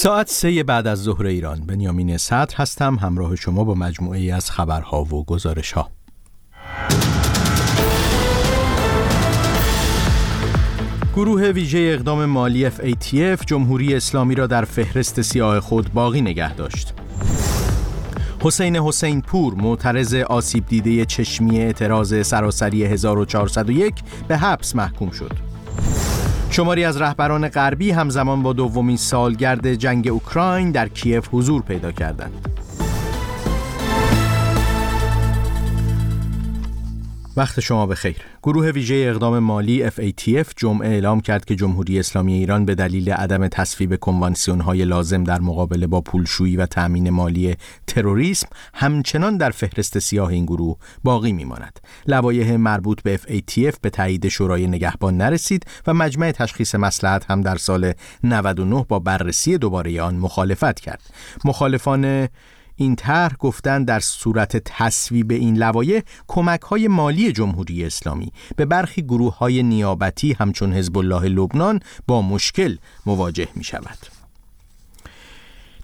ساعت سه بعد از ظهر ایران بنیامین صدر هستم همراه شما با مجموعه ای از خبرها و گزارش ها. گروه ویژه اقدام مالی FATF جمهوری اسلامی را در فهرست سیاه خود باقی نگه داشت. حسین حسین پور معترض آسیب دیده چشمی اعتراض سراسری 1401 به حبس محکوم شد. شماری از رهبران غربی همزمان با دومین سالگرد جنگ اوکراین در کیف حضور پیدا کردند. وقت شما بخیر. گروه ویژه اقدام مالی FATF جمعه اعلام کرد که جمهوری اسلامی ایران به دلیل عدم تصویب کنوانسیون های لازم در مقابله با پولشویی و تأمین مالی تروریسم همچنان در فهرست سیاه این گروه باقی میماند. لوایح مربوط به FATF به تایید شورای نگهبان نرسید و مجمع تشخیص مسلحت هم در سال 99 با بررسی دوباره آن مخالفت کرد. مخالفان این طرح گفتن در صورت تصویب این لوایح کمک های مالی جمهوری اسلامی به برخی گروه های نیابتی همچون حزب الله لبنان با مشکل مواجه می شود.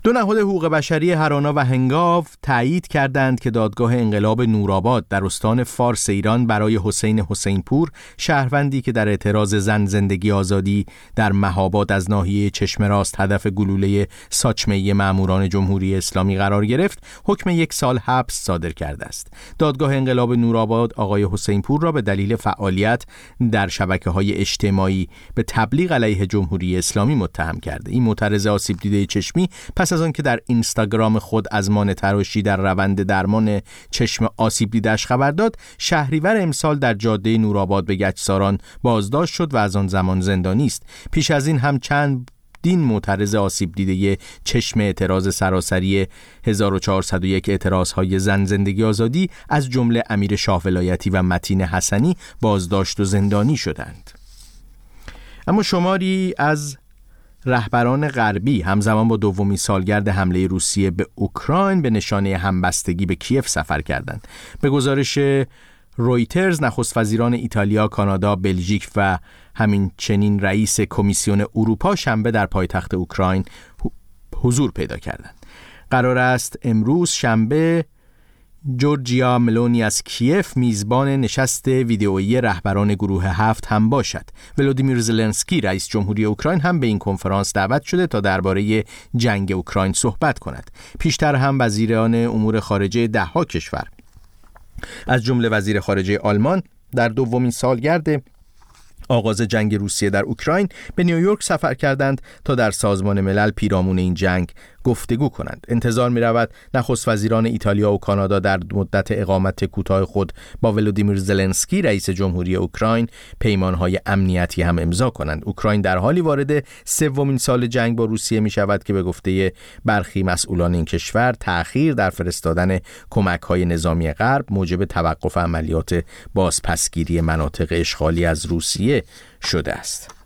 دو نهاد حقوق بشری هرانا و هنگاو تایید کردند که دادگاه انقلاب نورآباد در استان فارس ایران برای حسین حسین پور شهروندی که در اعتراض زن زندگی آزادی در مهاباد از ناحیه چشم راست هدف گلوله ساچمه ماموران جمهوری اسلامی قرار گرفت حکم یک سال حبس صادر کرده است. دادگاه انقلاب نورآباد آقای حسین پور را به دلیل فعالیت در شبکه های اجتماعی به تبلیغ علیه جمهوری اسلامی متهم کرده. این معترض آسیب دیده چشمی پس از آنکه در اینستاگرام خود از مان تراشی در روند درمان چشم آسیب دیدش خبر داد شهریور امسال در جاده نورآباد به گچساران بازداشت شد و از آن زمان زندانی است. پیش از این هم چند دین معترض آسیب دیده چشم اعتراض سراسری 1401 اعتراض های زن زندگی آزادی از جمله امیر شاه ولایتی و متین حسنی بازداشت و زندانی شدند. اما شماری از رهبران غربی همزمان با دومین سالگرد حمله روسیه به اوکراین به نشانه همبستگی به کیف سفر کردند. به گزارش رویترز نخست وزیران ایتالیا، کانادا، بلژیک و همین چنین رئیس کمیسیون اروپا شنبه در پایتخت اوکراین حضور پیدا کردند. قرار است امروز شنبه جورجیا ملونی از کیف میزبان نشست ویدئویی رهبران گروه هفت هم باشد. ولودیمیر زلنسکی رئیس جمهوری اوکراین هم به این کنفرانس دعوت شده تا درباره جنگ اوکراین صحبت کند. پیشتر هم وزیران امور خارجه دهها کشور از جمله وزیر خارجه آلمان در دومین سالگرد آغاز جنگ روسیه در اوکراین به نیویورک سفر کردند تا در سازمان ملل پیرامون این جنگ گفتگو کنند. انتظار می رود نخست وزیران ایتالیا و کانادا در مدت اقامت کوتاه خود با ولودیمیر زلنسکی رئیس جمهوری اوکراین پیمانهای امنیتی هم امضا کنند. اوکراین در حالی وارد سومین سال جنگ با روسیه می شود که به گفته برخی مسئولان این کشور تأخیر در فرستادن کمک های نظامی غرب موجب توقف عملیات بازپسگیری مناطق اشغالی از روسیه شده است.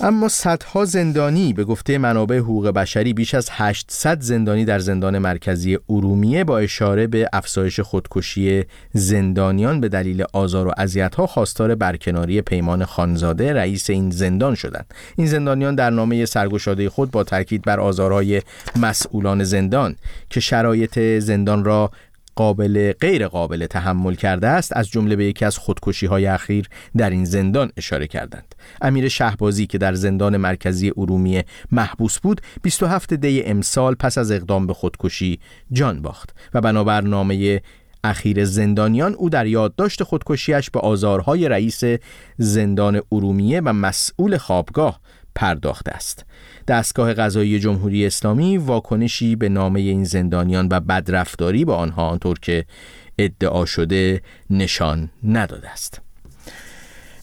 اما صدها زندانی به گفته منابع حقوق بشری بیش از 800 زندانی در زندان مرکزی ارومیه با اشاره به افزایش خودکشی زندانیان به دلیل آزار و اذیت‌ها خواستار برکناری پیمان خانزاده رئیس این زندان شدند. این زندانیان در نامه سرگشاده خود با تاکید بر آزارهای مسئولان زندان که شرایط زندان را قابل غیر قابل تحمل کرده است از جمله به یکی از خودکشی های اخیر در این زندان اشاره کردند. امیر شهبازی که در زندان مرکزی ارومیه محبوس بود 27 دی امسال پس از اقدام به خودکشی جان باخت و بنابر نامه اخیر زندانیان او در یادداشت خودکشیش به آزارهای رئیس زندان ارومیه و مسئول خوابگاه پرداخته است. دستگاه قضایی جمهوری اسلامی واکنشی به نامه این زندانیان و بدرفتاری با آنها آنطور که ادعا شده نشان نداده است.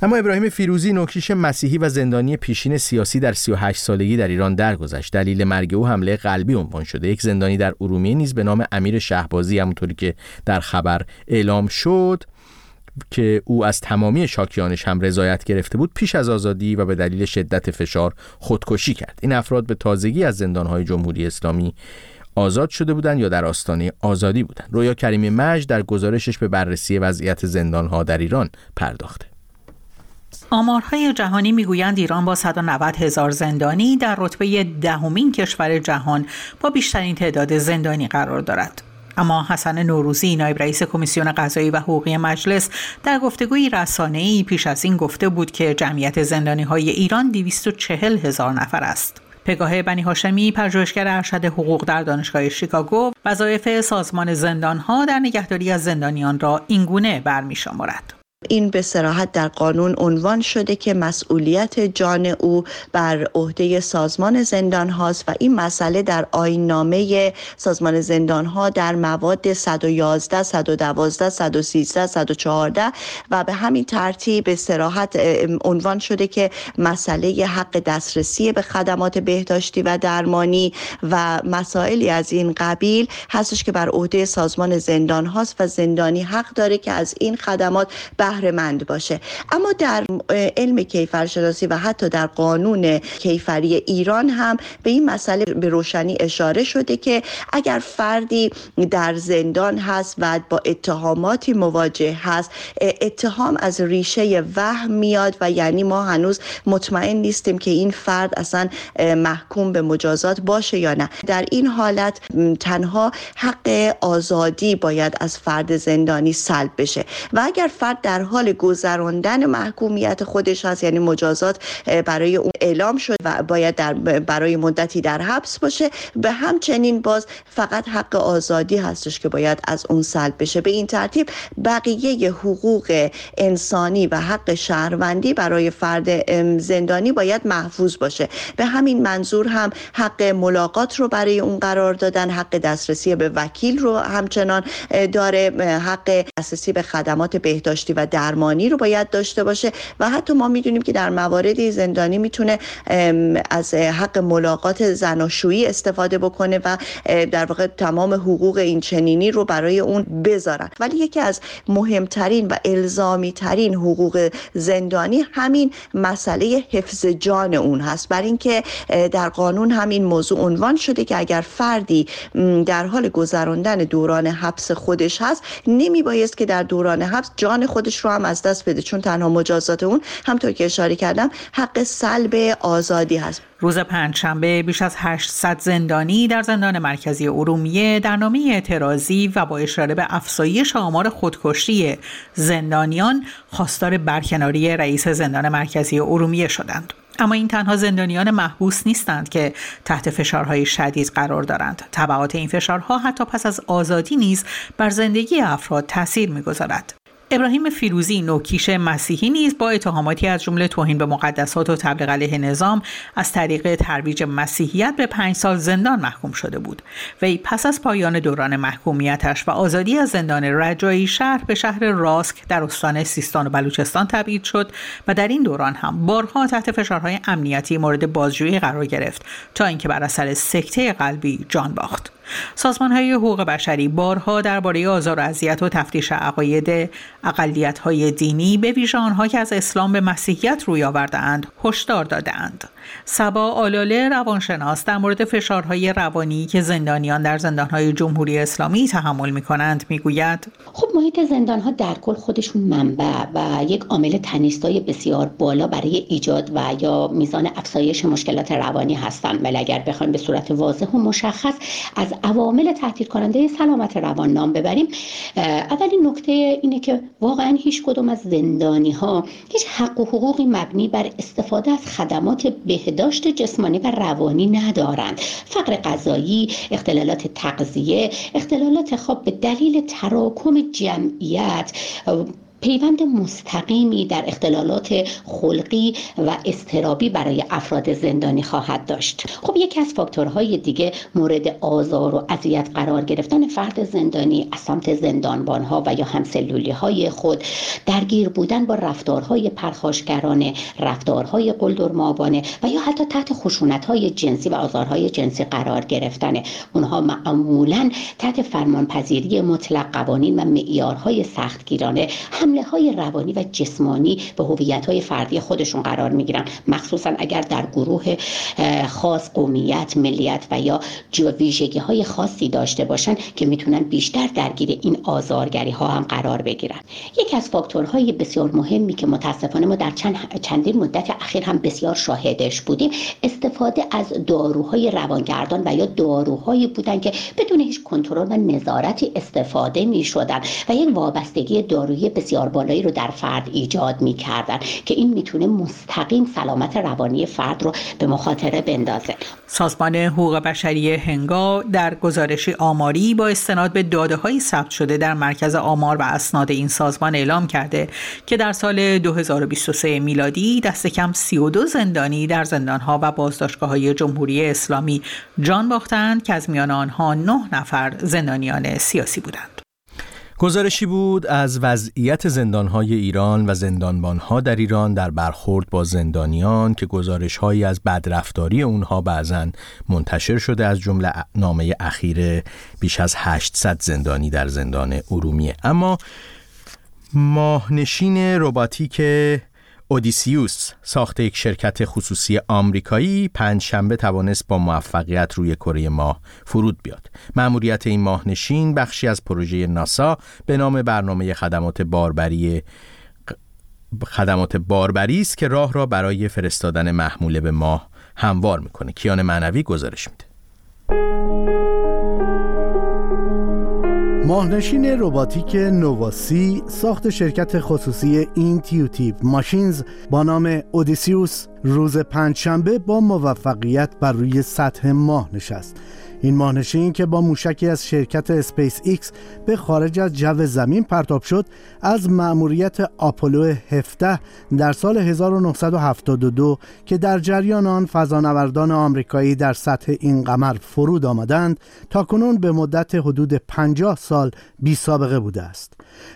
اما ابراهیم فیروزی نوکیش مسیحی و زندانی پیشین سیاسی در 38 سالگی در ایران درگذشت. دلیل مرگ او حمله قلبی عنوان شده. یک زندانی در ارومیه نیز به نام امیر شهبازی همونطوری که در خبر اعلام شد که او از تمامی شاکیانش هم رضایت گرفته بود پیش از آزادی و به دلیل شدت فشار خودکشی کرد. این افراد به تازگی از زندانهای جمهوری اسلامی آزاد شده بودند یا در آستانه آزادی بودند. رویا کریمی مج در گزارشش به بررسی وضعیت زندانها در ایران پرداخته. آمارهای جهانی می‌گویند ایران با 190 هزار زندانی در رتبه دهمین کشور جهان با بیشترین تعداد زندانی قرار دارد. اما حسن نوروزی نایب رئیس کمیسیون قضایی و حقوقی مجلس در گفتگوی ای پیش از این گفته بود که جمعیت زندانی های ایران 240 هزار نفر است. پگاه بنی هاشمی پژوهشگر ارشد حقوق در دانشگاه شیکاگو وظایف سازمان زندانها در نگهداری از زندانیان را اینگونه برمیشمارد این به سراحت در قانون عنوان شده که مسئولیت جان او بر عهده سازمان زندان هاست و این مسئله در آین نامه سازمان زندان ها در مواد 111 112 113 114 و به همین ترتیب به سراحت عنوان شده که مسئله حق دسترسی به خدمات بهداشتی و درمانی و مسائلی از این قبیل هستش که بر عهده سازمان زندان هاست و زندانی حق داره که از این خدمات به بهره باشه. اما در علم کیفرشناسی و حتی در قانون کیفری ایران هم به این مسئله به روشنی اشاره شده که اگر فردی در زندان هست و با اتهاماتی مواجه هست اتهام از ریشه وهم میاد و یعنی ما هنوز مطمئن نیستیم که این فرد اصلا محکوم به مجازات باشه یا نه. در این حالت تنها حق آزادی باید از فرد زندانی سلب بشه. و اگر فرد در حال گذراندن محکومیت خودش هست یعنی مجازات برای اون اعلام شد و باید در برای مدتی در حبس باشه. به همچنین باز فقط حق آزادی هستش که باید از اون سلب بشه. به این ترتیب بقیه حقوق انسانی و حق شهروندی برای فرد زندانی باید محفوظ باشه. به همین منظور هم حق ملاقات رو برای اون قرار دادن حق دسترسی به وکیل رو همچنان داره حق دسترسی به خدمات بهداشتی و درمانی رو باید داشته باشه و حتی ما می‌دونیم که در مواردی زندانی می‌تونه از حق ملاقات زناشویی استفاده بکنه و در واقع تمام حقوق این چنینی رو برای اون بذارن. ولی یکی از مهمترین و الزامی ترین حقوق زندانی همین مسئله حفظ جان اون هست. بر اینکه در قانون همین موضوع عنوان شده که اگر فردی در حال گذراندن دوران حبس خودش هست نمی بایست که در دوران حبس جان خودش رو هم از دست بده چون تنها مجازات اون همطور که اشاره کردم حق سلب آزادی هست روز پنجشنبه بیش از 800 زندانی در زندان مرکزی ارومیه در نامه اعتراضی و با اشاره به افزایش آمار خودکشی زندانیان خواستار برکناری رئیس زندان مرکزی ارومیه شدند. اما این تنها زندانیان محبوس نیستند که تحت فشارهای شدید قرار دارند. تبعات این فشارها حتی پس از آزادی نیز بر زندگی افراد تاثیر می‌گذارد. ابراهیم فیروزی نوکیش مسیحی نیز با اتهاماتی از جمله توهین به مقدسات و تبلیغ علیه نظام از طریق ترویج مسیحیت به پنج سال زندان محکوم شده بود. وی پس از پایان دوران محکومیتش و آزادی از زندان رجایی شهر به شهر راسک در استان سیستان و بلوچستان تبعید شد و در این دوران هم بارها تحت فشارهای امنیتی مورد بازجویی قرار گرفت تا اینکه بر اثر سکته قلبی جان باخت. سازمان های حقوق بشری بارها درباره آزار و اذیت و تفتیش عقاید اقلیت های دینی به ویژه آنها که از اسلام به مسیحیت روی آوردهاند هشدار دادهاند. سبا آلاله روانشناس در مورد فشارهای روانی که زندانیان در زندانهای جمهوری اسلامی تحمل می کنند می گوید خب محیط زندانها در کل خودشون منبع و یک عامل تنیستای بسیار بالا برای ایجاد و یا میزان افزایش مشکلات روانی هستند. ولی اگر بخوایم به صورت واضح و مشخص از عوامل تهدید کننده سلامت روان نام ببریم اولین نکته اینه که واقعا هیچ کدوم از زندانی ها هیچ حق و حقوقی مبنی بر استفاده از خدمات بهداشت جسمانی و روانی ندارند. فقر غذایی اختلالات تغذیه اختلالات خواب به دلیل تراکم جمعیت پیوند مستقیمی در اختلالات خلقی و استرابی برای افراد زندانی خواهد داشت. خب یکی از فاکتورهای دیگه مورد آزار و اذیت قرار گرفتن فرد زندانی از سمت زندانبانها و یا همسلولی های خود درگیر بودن با رفتارهای پرخاشگرانه رفتارهای قلدرمابانه و یا حتی تحت خشونت های جنسی و آزارهای جنسی قرار گرفتن. اونها معمولا تحت فرمانپذیری مطلق قوانین و معیارهای سختگیرانه حمله های روانی و جسمانی به هویت های فردی خودشون قرار می‌گیرن. مخصوصا اگر در گروه خاص قومیت ملیت و یا ویژگی های خاصی داشته باشن که می‌تونن بیشتر درگیر این آزارگری ها هم قرار بگیرن. یکی از فاکتورهای بسیار مهمی که متاسفانه ما در چند چندین مدت اخیر هم بسیار شاهدش بودیم استفاده از داروهای روانگردان و یا داروهایی بودن که بدون هیچ کنترل و نظارتی استفاده می شدن و یک وابستگی دارویی بسیار بالایی رو در فرد ایجاد می کردن که این می‌تونه مستقیم سلامت روانی فرد رو به مخاطره بندازه سازمان حقوق بشری هنگا در گزارشی آماری با استناد به داده های ثبت شده در مرکز آمار و اسناد این سازمان اعلام کرده که در سال 2023 میلادی دست کم 32 زندانی در زندانها و بازداشتگاه های جمهوری اسلامی جان باختند که از میان آنها 9 نفر زندانیان سیاسی بودند. گزارشی بود از وضعیت زندانهای ایران و زندانبانها در ایران در برخورد با زندانیان که گزارشهایی از بدرفتاری اونها بعضا منتشر شده از جمله نامه اخیر بیش از 800 زندانی در زندان ارومیه. اما ماهنشین رباتیک اودیسیوس ساخت یک شرکت خصوصی آمریکایی پنج شنبه توانست با موفقیت روی کره ماه فرود بیاد. مأموریت این ماهنشین بخشی از پروژه ناسا به نام برنامه خدمات باربری خدمات باربری است که راه را برای فرستادن محموله به ماه هموار می‌کنه. کیان معنوی گزارش میده. ماهنشین رباتیک نوواسی ساخت شرکت خصوصی اینتیوتیو ماشینز با نام اودیسیوس. روز پنجشنبه با موفقیت بر روی سطح ماه نشست. این ماهنشین که با موشکی از شرکت اسپیس ایکس به خارج از جو زمین پرتاب شد از مأموریت آپولو 17 در سال 1972 که در جریان آن فضانوردان آمریکایی در سطح این قمر فرود آمدند تا کنون به مدت حدود 50 سال بی سابقه بوده است.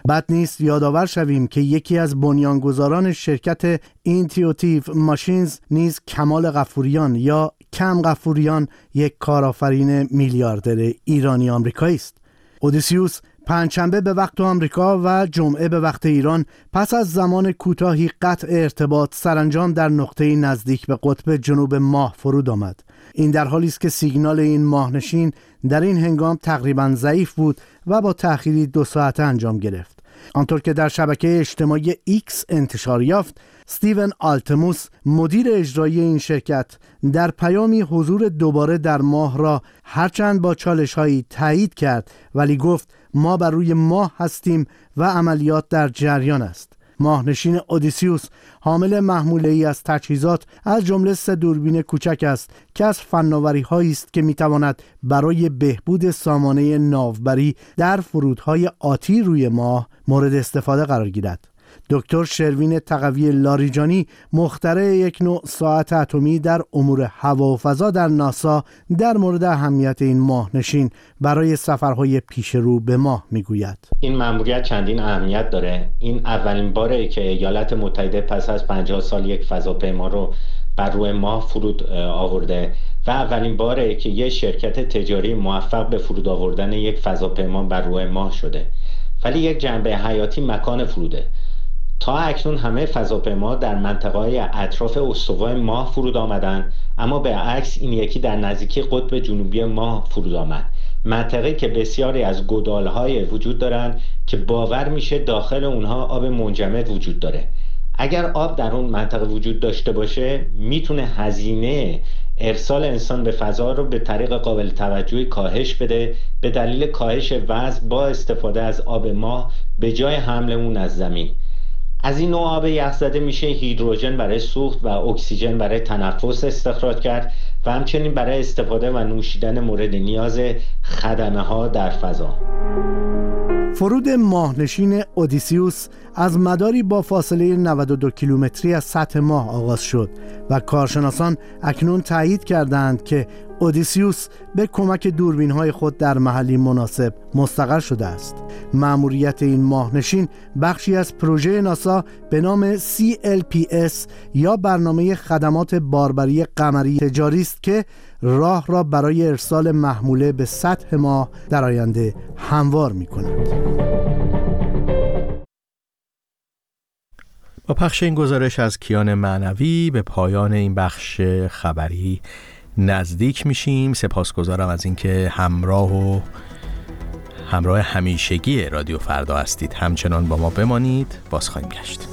بد نیست یادآور شویم که یکی از بنیانگذاران شرکت اینتیوتیو ماشینز نیز کمال غفوریان یا کم غفوریان یک کارآفرین میلیاردر ایرانی آمریکایی است. اودیسیوس پنجشنبه به وقت آمریکا و جمعه به وقت ایران پس از زمان کوتاهی قطع ارتباط سرانجام در نقطه نزدیک به قطب جنوب ماه فرود آمد. این در حالی است که سیگنال این ماهنشین در این هنگام تقریبا ضعیف بود و با تأخیری دو ساعته انجام گرفت. آنطور که در شبکه اجتماعی X انتشار یافت ستیون آلتموس مدیر اجرایی این شرکت در پیامی حضور دوباره در ماه را هرچند با چالش هایی تایید کرد ولی گفت ما بر روی ماه هستیم و عملیات در جریان است. ماهنشین اودیسیوس حامل محموله ای از تجهیزات از جمله سه دوربین کوچک است که از فناوری هایی است که می‌تواند برای بهبود سامانه ناوبری در فرودهای آتی روی ماه مورد استفاده قرار گیرد. دکتر شروین تقوی لاریجانی مخترع یک نوع ساعت اتمی در امور هوا و فضا در ناسا در مورد اهمیت این ماه نشین برای سفرهای پیش رو به ماه می‌گوید. این مأموریت چندین اهمیت داره. این اولین باره که ایالات متحده پس از 50 سال یک فضاپیما رو بر روی ماه فرود آورده و اولین باره که یک شرکت تجاری موفق به فرود آوردن یک فضاپیما بر روی ماه شده. ولی یک جنبه حیاتی مکان فروده. تا اکنون همه فضاپیما در منطقه اطراف استوای ماه فرود آمدند اما به عکس این یکی در نزدیکی قطب جنوبی ماه فرود آمد. منطقه که بسیاری از گدالهای وجود دارند که باور میشه داخل اونها آب منجمد وجود داره. اگر آب در اون منطقه وجود داشته باشه می‌تونه هزینه ارسال انسان به فضا رو به طریق قابل توجهی کاهش بده به دلیل کاهش وزن با استفاده از آب ماه به جای حمل اون از زمین. از این نوع آب یخزده میشه هیدروژن برای سوخت و اکسیژن برای تنفس استخراج کرد و همچنین برای استفاده و نوشیدن مورد نیاز خدمه ها در فضا. فرود ماهنشین اودیسیوس از مداری با فاصله 92 کیلومتری از سطح ماه آغاز شد و کارشناسان اکنون تایید کردند که اودیسیوس به کمک دوربین های خود در محلی مناسب مستقر شده است مأموریت این ماهنشین بخشی از پروژه ناسا به نام CLPS یا برنامه خدمات باربری قمری تجاری است که راه را برای ارسال محموله به سطح ماه در آینده هموار می کند. با پخش این گزارش از کیان معنوی به پایان این بخش خبری نزدیک میشیم. سپاسگزارم از اینکه همراه و همراه همیشگی رادیو فردا هستید. همچنان با ما بمانید. باز خواهیم گشت.